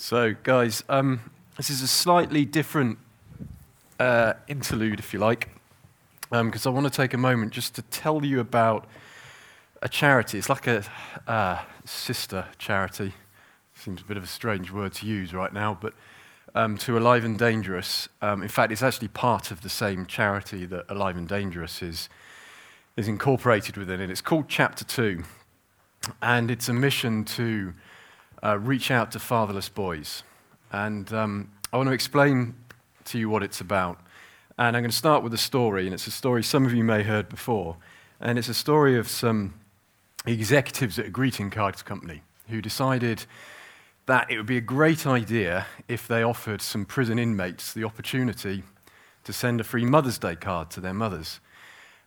So, guys, um, this is a slightly different uh, interlude, if you like, because um, I want to take a moment just to tell you about a charity. It's like a uh, sister charity. Seems a bit of a strange word to use right now, but um, to Alive and Dangerous. Um, in fact, it's actually part of the same charity that Alive and Dangerous is, is incorporated within it. It's called Chapter 2, and it's a mission to uh, reach out to fatherless boys. And um, I want to explain to you what it's about. And I'm going to start with a story, and it's a story some of you may have heard before. And it's a story of some executives at a greeting cards company who decided that it would be a great idea if they offered some prison inmates the opportunity to send a free Mother's Day card to their mothers.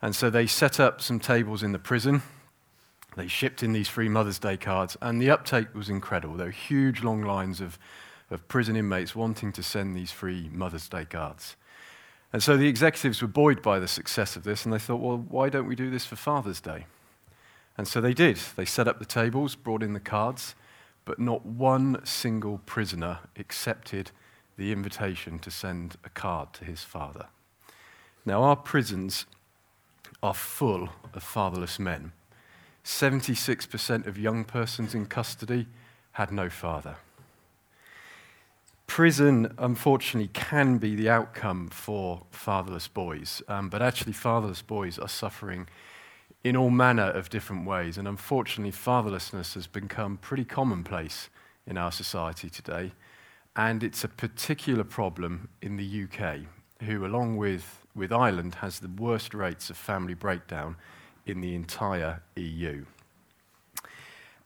And so they set up some tables in the prison they shipped in these free Mother's Day cards, and the uptake was incredible. There were huge long lines of, of prison inmates wanting to send these free Mother's Day cards. And so the executives were buoyed by the success of this, and they thought, well, why don't we do this for Father's Day? And so they did. They set up the tables, brought in the cards, but not one single prisoner accepted the invitation to send a card to his father. Now, our prisons are full of fatherless men. 76% of young persons in custody had no father. Prison, unfortunately, can be the outcome for fatherless boys, um, but actually, fatherless boys are suffering in all manner of different ways. And unfortunately, fatherlessness has become pretty commonplace in our society today. And it's a particular problem in the UK, who, along with, with Ireland, has the worst rates of family breakdown in the entire EU.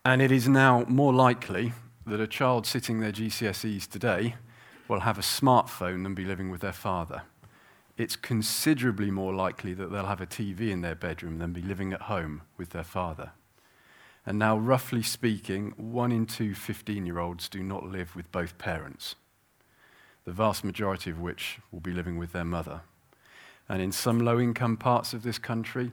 And it is now more likely that a child sitting their GCSEs today will have a smartphone than be living with their father. It's considerably more likely that they'll have a TV in their bedroom than be living at home with their father. And now, roughly speaking, one in two 15 year olds do not live with both parents, the vast majority of which will be living with their mother. And in some low income parts of this country,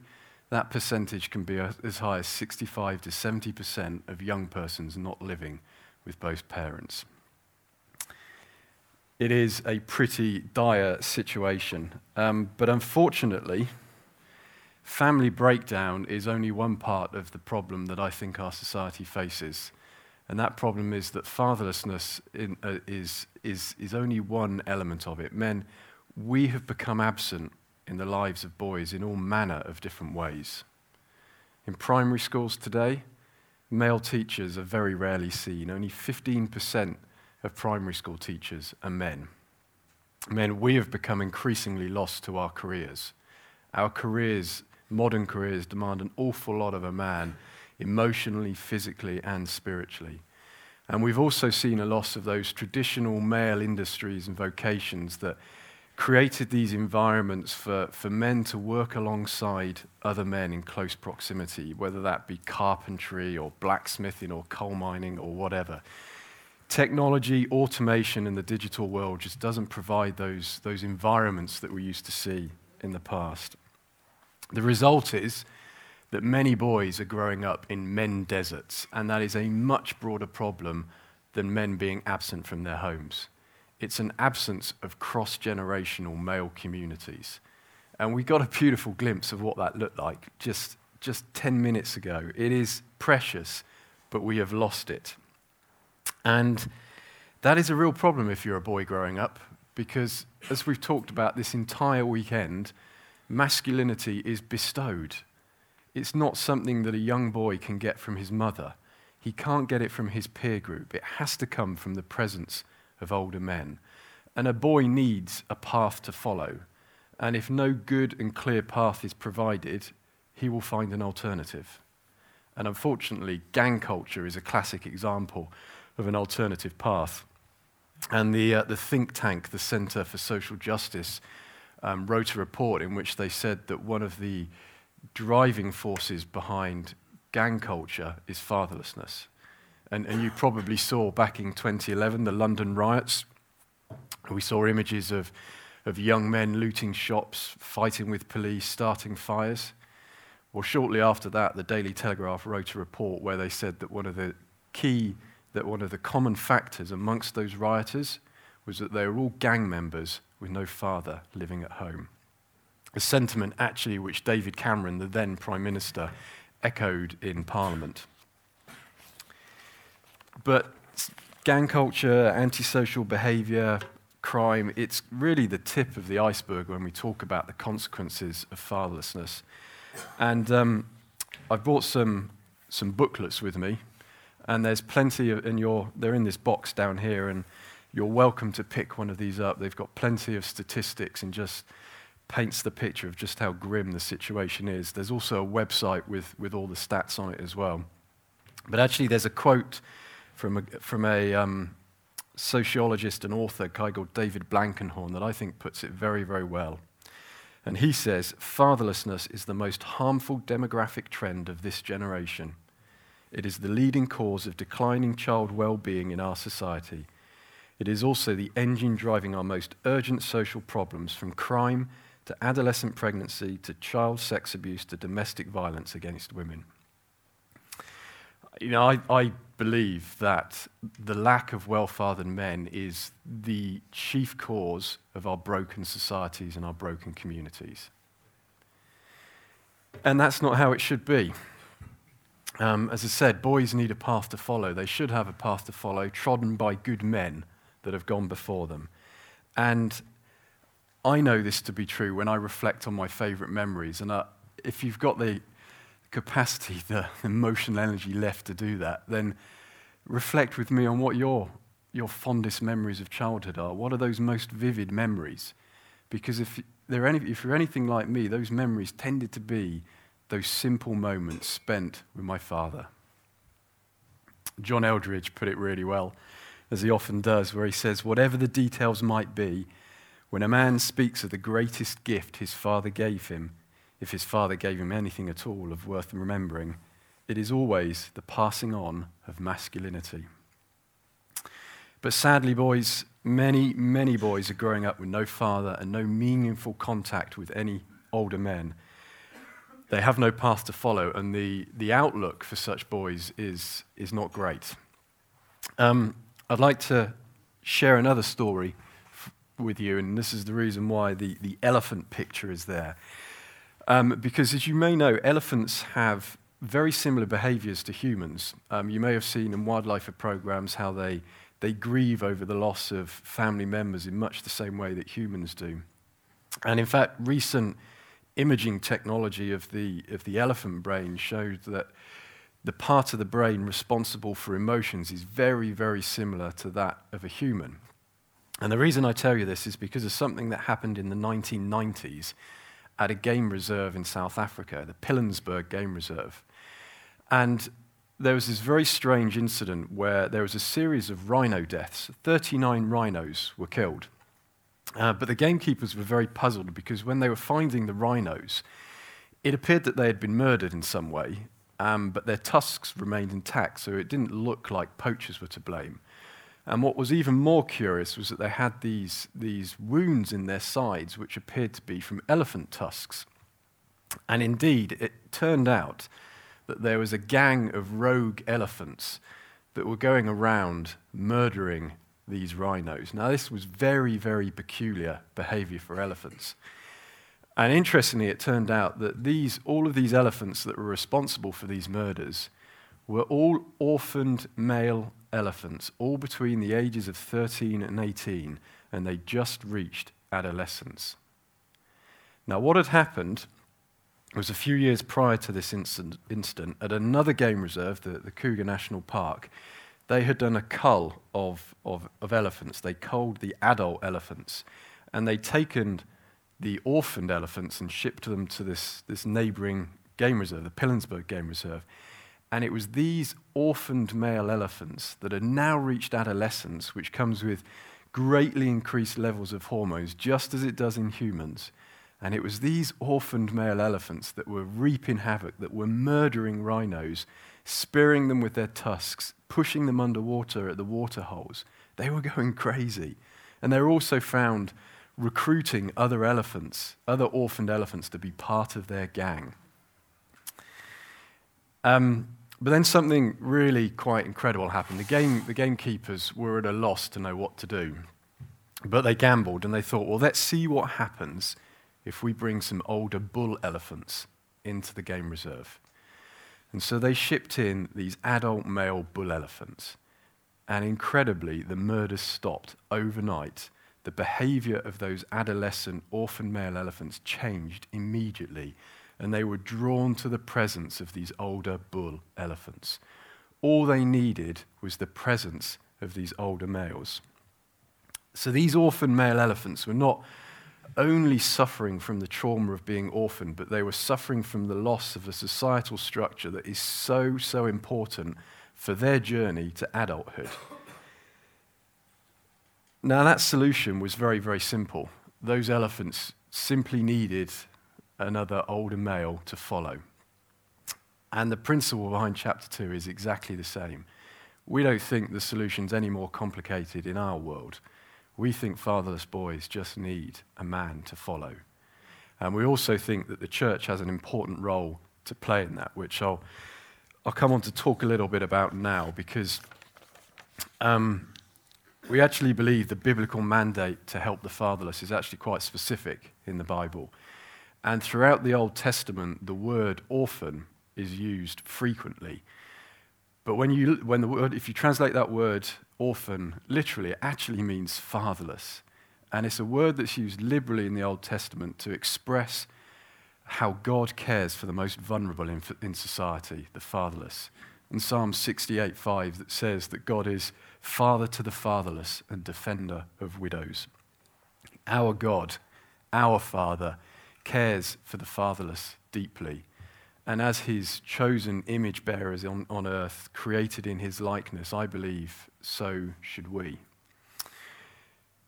that percentage can be as high as 65 to 70% of young persons not living with both parents. It is a pretty dire situation. Um, but unfortunately, family breakdown is only one part of the problem that I think our society faces. And that problem is that fatherlessness in, uh, is, is, is only one element of it. Men, we have become absent in the lives of boys in all manner of different ways. In primary schools today, male teachers are very rarely seen. Only 15% of primary school teachers are men. Men, we have become increasingly lost to our careers. Our careers, modern careers, demand an awful lot of a man, emotionally, physically, and spiritually. And we've also seen a loss of those traditional male industries and vocations that created these environments for, for men to work alongside other men in close proximity, whether that be carpentry or blacksmithing or coal mining or whatever. Technology, automation, and the digital world just doesn't provide those, those environments that we used to see in the past. The result is that many boys are growing up in men deserts, and that is a much broader problem than men being absent from their homes. It's an absence of cross generational male communities. And we got a beautiful glimpse of what that looked like just, just 10 minutes ago. It is precious, but we have lost it. And that is a real problem if you're a boy growing up, because as we've talked about this entire weekend, masculinity is bestowed. It's not something that a young boy can get from his mother. He can't get it from his peer group. It has to come from the presence of older men. And a boy needs a path to follow. And if no good and clear path is provided, he will find an alternative. And unfortunately, gang culture is a classic example of an alternative path. And the, uh, the think tank, the Center for Social Justice, um, wrote a report in which they said that one of the driving forces behind gang culture is fatherlessness. And, and you probably saw back in 2011 the London riots. We saw images of, of young men looting shops, fighting with police, starting fires. Well, shortly after that, the Daily Telegraph wrote a report where they said that one of the key that one of the common factors amongst those rioters was that they were all gang members with no father living at home. A sentiment actually which David Cameron, the then Prime Minister, echoed in Parliament. But gang culture, antisocial behaviour, crime, it's really the tip of the iceberg when we talk about the consequences of fatherlessness. And um, I've brought some, some booklets with me, and there's plenty of, in your, they're in this box down here, and you're welcome to pick one of these up. They've got plenty of statistics and just paints the picture of just how grim the situation is. There's also a website with, with all the stats on it as well. But actually, there's a quote from a, from a um, sociologist and author, guy called David Blankenhorn, that I think puts it very, very well. And he says, Fatherlessness is the most harmful demographic trend of this generation. It is the leading cause of declining child well being in our society. It is also the engine driving our most urgent social problems, from crime to adolescent pregnancy to child sex abuse to domestic violence against women. You know, I, I believe that the lack of well fathered men is the chief cause of our broken societies and our broken communities. And that's not how it should be. Um, as I said, boys need a path to follow. They should have a path to follow, trodden by good men that have gone before them. And I know this to be true when I reflect on my favorite memories. And uh, if you've got the capacity, the emotional energy left to do that, then reflect with me on what your, your fondest memories of childhood are. What are those most vivid memories? Because if, they're any, if you're anything like me, those memories tended to be those simple moments spent with my father. John Eldredge put it really well, as he often does, where he says, Whatever the details might be, when a man speaks of the greatest gift his father gave him, if his father gave him anything at all of worth remembering, it is always the passing on of masculinity. But sadly, boys, many, many boys are growing up with no father and no meaningful contact with any older men. They have no path to follow, and the, the outlook for such boys is, is not great. Um, I'd like to share another story f- with you, and this is the reason why the, the elephant picture is there. Um, because as you may know, elephants have very similar behaviors to humans. Um, you may have seen in wildlife programs how they, they grieve over the loss of family members in much the same way that humans do. And in fact, recent imaging technology of the, of the elephant brain showed that the part of the brain responsible for emotions is very, very similar to that of a human. And the reason I tell you this is because of something that happened in the 1990s at a game reserve in South Africa, the Pilanesberg Game Reserve. And there was this very strange incident where there was a series of rhino deaths. 39 rhinos were killed. Uh, but the gamekeepers were very puzzled because when they were finding the rhinos, it appeared that they had been murdered in some way, um, but their tusks remained intact, so it didn't look like poachers were to blame. And what was even more curious was that they had these, these wounds in their sides, which appeared to be from elephant tusks. And indeed, it turned out that there was a gang of rogue elephants that were going around murdering these rhinos. Now, this was very, very peculiar behavior for elephants. And interestingly, it turned out that these, all of these elephants that were responsible for these murders were all orphaned male elephants, all between the ages of 13 and 18, and they just reached adolescence. Now, what had happened was a few years prior to this incident, incident at another game reserve, the, the Kruger National Park, they had done a cull of, of, of elephants. They culled the adult elephants, and they'd taken the orphaned elephants and shipped them to this, this neighboring game reserve, the Pilanesberg Game Reserve. And it was these orphaned male elephants that had now reached adolescence, which comes with greatly increased levels of hormones, just as it does in humans. And it was these orphaned male elephants that were reaping havoc, that were murdering rhinos, spearing them with their tusks, pushing them underwater at the water holes. They were going crazy. And they were also found recruiting other elephants, other orphaned elephants, to be part of their gang. Um, But then something really quite incredible happened. The, game, the gamekeepers were at a loss to know what to do. But they gambled and they thought, well, let's see what happens if we bring some older bull elephants into the game reserve. And so they shipped in these adult male bull elephants. And incredibly, the murders stopped overnight. The behavior of those adolescent orphan male elephants changed immediately, and they were drawn to the presence of these older bull elephants. All they needed was the presence of these older males. So these orphan male elephants were not only suffering from the trauma of being orphaned, but they were suffering from the loss of a societal structure that is so, so important for their journey to adulthood. Now, that solution was very, very simple. Those elephants simply needed another older male to follow. And the principle behind chapter 2 is exactly the same. We don't think the solution's any more complicated in our world. We think fatherless boys just need a man to follow. And we also think that the church has an important role to play in that, which I'll, I'll come on to talk a little bit about now because um, we actually believe the biblical mandate to help the fatherless is actually quite specific in the Bible. And throughout the Old Testament, the word orphan is used frequently. But when, you, when the word, if you translate that word orphan, literally, it actually means fatherless. And it's a word that's used liberally in the Old Testament to express how God cares for the most vulnerable in, in society, the fatherless. In Psalm 68 5, that says that God is father to the fatherless and defender of widows. Our God, our Father, cares for the fatherless deeply. And as his chosen image bearers on, on earth, created in his likeness, I believe so should we.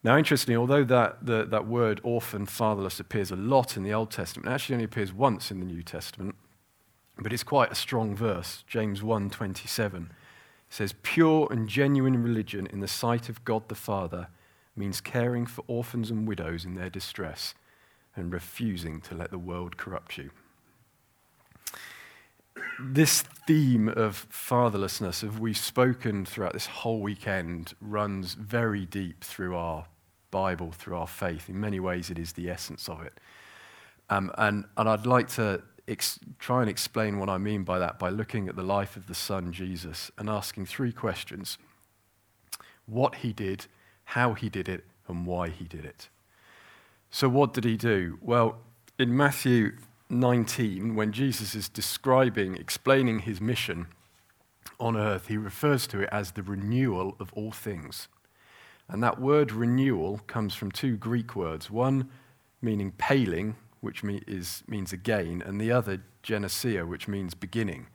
Now, interestingly, although that, the, that word orphan, fatherless appears a lot in the Old Testament, it actually only appears once in the New Testament, but it's quite a strong verse. James 1:27 says, "Pure and genuine religion in the sight of God the Father means caring for orphans and widows in their distress and refusing to let the world corrupt you." this theme of fatherlessness, of we've spoken throughout this whole weekend, runs very deep through our Bible, through our faith. In many ways, it is the essence of it. Um, and, and I'd like to ex- try and explain what I mean by that by looking at the life of the Son, Jesus, and asking three questions what he did, how he did it, and why he did it. So, what did he do? Well, in Matthew 19, when Jesus is describing, explaining his mission on earth, he refers to it as the renewal of all things. And that word renewal comes from two Greek words one meaning palin, which is, means again, and the other genesia, which means beginning.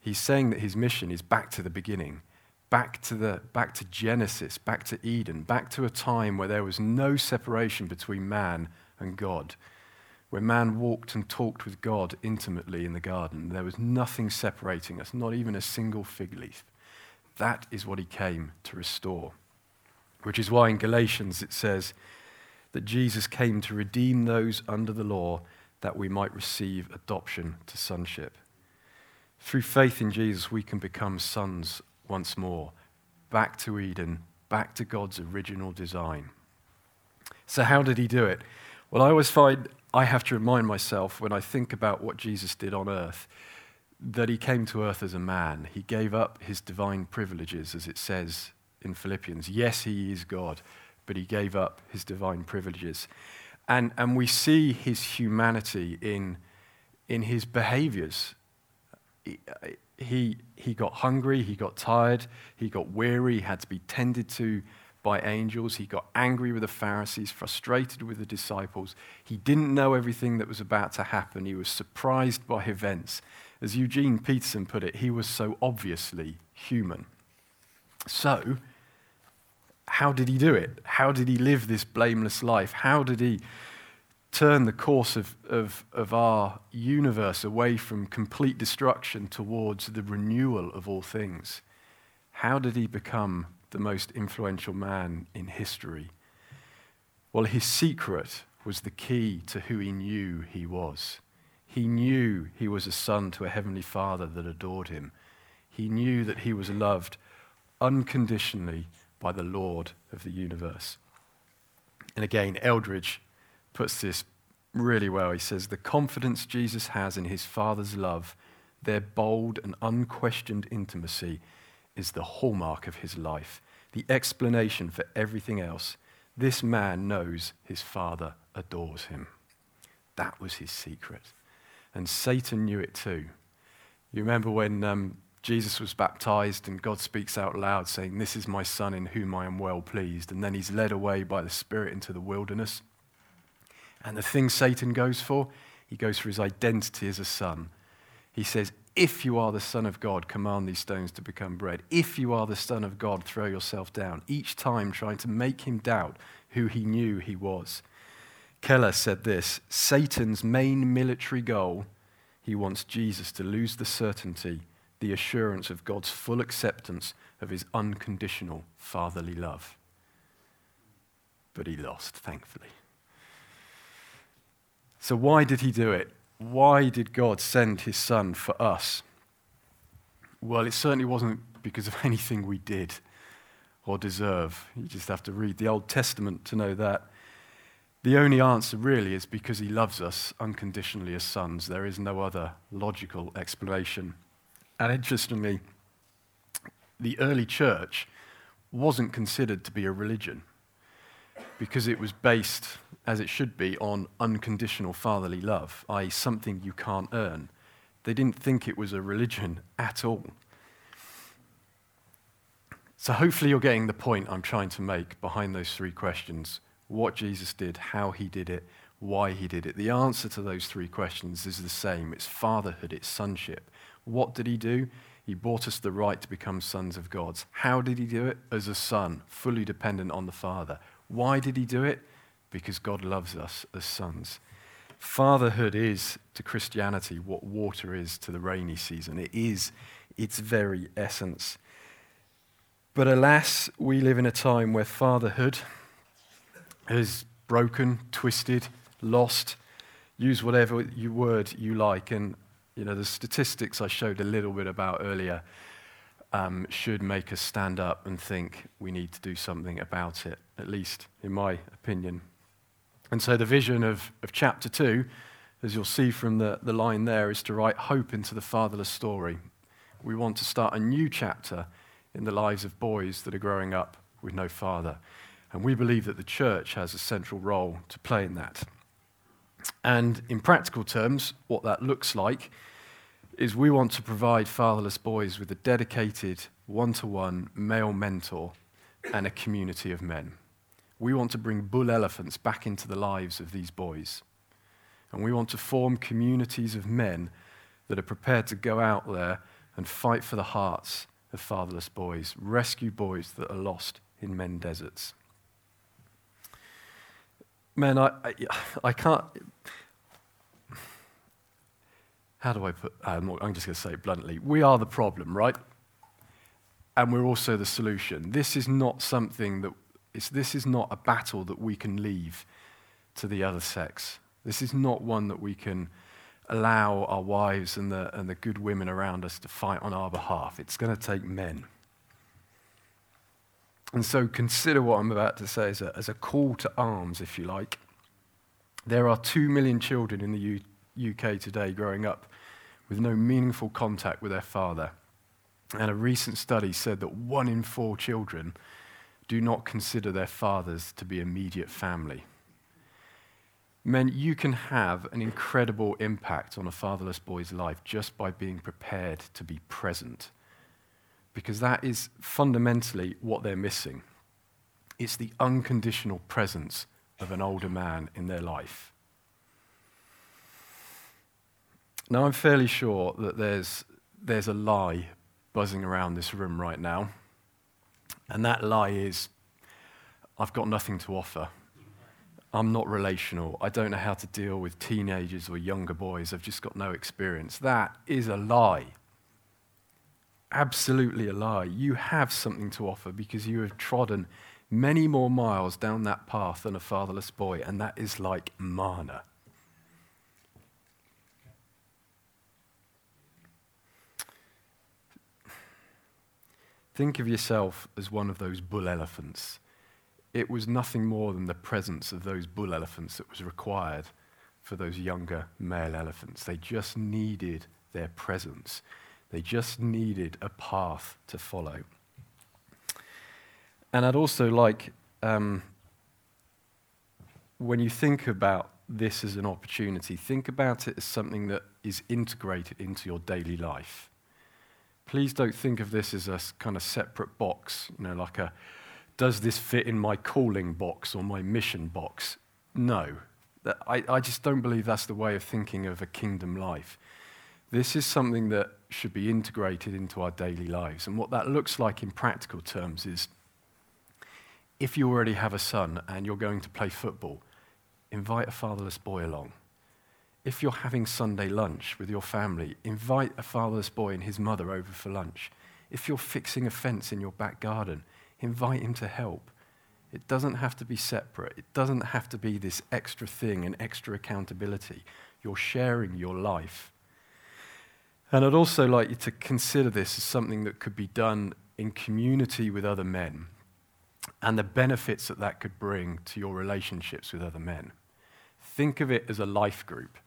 He's saying that his mission is back to the beginning, back to, the, back to Genesis, back to Eden, back to a time where there was no separation between man and God where man walked and talked with God intimately in the garden. There was nothing separating us, not even a single fig leaf. That is what he came to restore. Which is why in Galatians it says that Jesus came to redeem those under the law that we might receive adoption to sonship. Through faith in Jesus, we can become sons once more, back to Eden, back to God's original design. So, how did he do it? Well, I always find I have to remind myself when I think about what Jesus did on earth that he came to earth as a man. He gave up his divine privileges, as it says in Philippians. Yes, he is God, but he gave up his divine privileges. And, and we see his humanity in, in his behaviors. He, he, got hungry, he got tired, he got weary, he had to be tended to by angels. He got angry with the Pharisees, frustrated with the disciples. He didn't know everything that was about to happen. He was surprised by events. As Eugene Peterson put it, he was so obviously human. So, how did he do it? How did he live this blameless life? How did he turn the course of, of, of our universe away from complete destruction towards the renewal of all things? How did he become the most influential man in history? Well, his secret was the key to who he knew he was. He knew he was a son to a heavenly father that adored him. He knew that he was loved unconditionally by the Lord of the universe. And again, Eldredge puts this really well. He says, The confidence Jesus has in his Father's love, their bold and unquestioned intimacy, is the hallmark of his life, the explanation for everything else. This man knows his Father adores him. That was his secret. And Satan knew it too. You remember when um, Jesus was baptized and God speaks out loud saying, This is my Son in whom I am well pleased. And then he's led away by the Spirit into the wilderness. And the thing Satan goes for, he goes for his identity as a son. He says, If you are the Son of God, command these stones to become bread. If you are the Son of God, throw yourself down. Each time trying to make him doubt who he knew he was. Keller said this Satan's main military goal, he wants Jesus to lose the certainty, the assurance of God's full acceptance of his unconditional fatherly love. But he lost, thankfully. So, why did he do it? Why did God send his son for us? Well, it certainly wasn't because of anything we did or deserve. You just have to read the Old Testament to know that. The only answer really is because he loves us unconditionally as sons. There is no other logical explanation. And interestingly, the early church wasn't considered to be a religion because it was based, as it should be, on unconditional fatherly love, i.e., something you can't earn. They didn't think it was a religion at all. So, hopefully, you're getting the point I'm trying to make behind those three questions what Jesus did, how he did it, why he did it. The answer to those three questions is the same it's fatherhood, it's sonship. What did he do? He brought us the right to become sons of God. How did he do it? As a son, fully dependent on the Father. Why did he do it? Because God loves us as sons. Fatherhood is to Christianity what water is to the rainy season. It is its very essence. But alas, we live in a time where fatherhood is broken, twisted, lost. Use whatever word you like. And you know, the statistics I showed a little bit about earlier um, should make us stand up and think we need to do something about it, at least in my opinion. And so the vision of, of chapter 2, as you'll see from the, the line there, is to write hope into the fatherless story. We want to start a new chapter in the lives of boys that are growing up with no father. And we believe that the church has a central role to play in that. And in practical terms, what that looks like is we want to provide fatherless boys with a dedicated one to one male mentor and a community of men. We want to bring bull elephants back into the lives of these boys. And we want to form communities of men that are prepared to go out there and fight for the hearts of fatherless boys, rescue boys that are lost in men deserts man, I, I, I can't. How do I put? I'm, I'm just going to say it bluntly. We are the problem, right? And we're also the solution. This is not something that. this is not a battle that we can leave to the other sex. This is not one that we can allow our wives and the, and the good women around us to fight on our behalf. It's going to take men. And so consider what I'm about to say as a, as a call to arms, if you like. There are two million children in the UK today growing up with no meaningful contact with their father. And a recent study said that one in four children do not consider their fathers to be immediate family. Men, you can have an incredible impact on a fatherless boy's life just by being prepared to be present because that is fundamentally what they're missing. It's the unconditional presence of an older man in their life. Now, I'm fairly sure that there's, there's a lie buzzing around this room right now. And that lie is I've got nothing to offer. I'm not relational. I don't know how to deal with teenagers or younger boys. I've just got no experience. That is a lie absolutely a lie. You have something to offer because you have trodden many more miles down that path than a fatherless boy, and that is like manna. Think of yourself as one of those bull elephants. It was nothing more than the presence of those bull elephants that was required for those younger male elephants. They just needed their presence, they just needed a path to follow. And I'd also like, um, when you think about this as an opportunity, think about it as something that is integrated into your daily life. Please don't think of this as a kind of separate box, you know, like a does this fit in my calling box or my mission box? No. I, I just don't believe that's the way of thinking of a kingdom life. This is something that should be integrated into our daily lives. And what that looks like in practical terms is if you already have a son and you're going to play football, invite a fatherless boy along. If you're having Sunday lunch with your family, invite a fatherless boy and his mother over for lunch. If you're fixing a fence in your back garden, invite him to help. It doesn't have to be separate. It doesn't have to be this extra thing and extra accountability. You're sharing your life. And I'd also like you to consider this as something that could be done in community with other men and the benefits that that could bring to your relationships with other men. Think of it as a life group,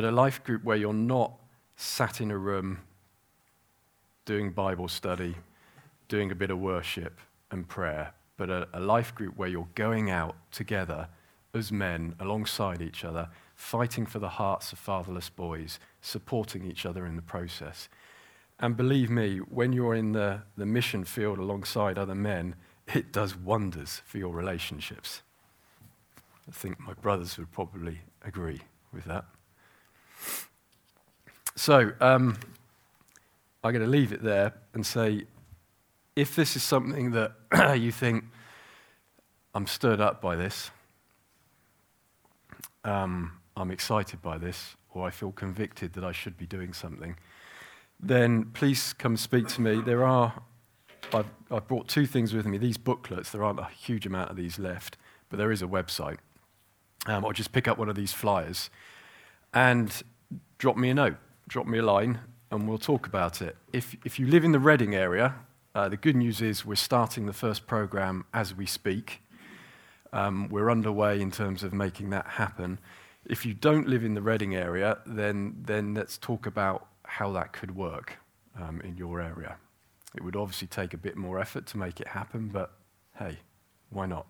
but a life group where you're not sat in a room doing Bible study, doing a bit of worship and prayer, but a, a life group where you're going out together as men alongside each other, fighting for the hearts of fatherless boys, supporting each other in the process. And believe me, when you're in the, the mission field alongside other men, it does wonders for your relationships. I think my brothers would probably agree with that. So, um, I'm going to leave it there and say if this is something that you think, I'm stirred up by this, um, I'm excited by this, or I feel convicted that I should be doing something, then please come speak to me. There are I've, I've brought two things with me these booklets, there aren't a huge amount of these left, but there is a website. Um, I'll just pick up one of these flyers and drop me a note, drop me a line, and we'll talk about it. If, if you live in the Reading area, uh, the good news is we're starting the first program as we speak. Um, we're underway in terms of making that happen. If you don't live in the Reading area, then, then let's talk about how that could work um, in your area. It would obviously take a bit more effort to make it happen, but hey, why not?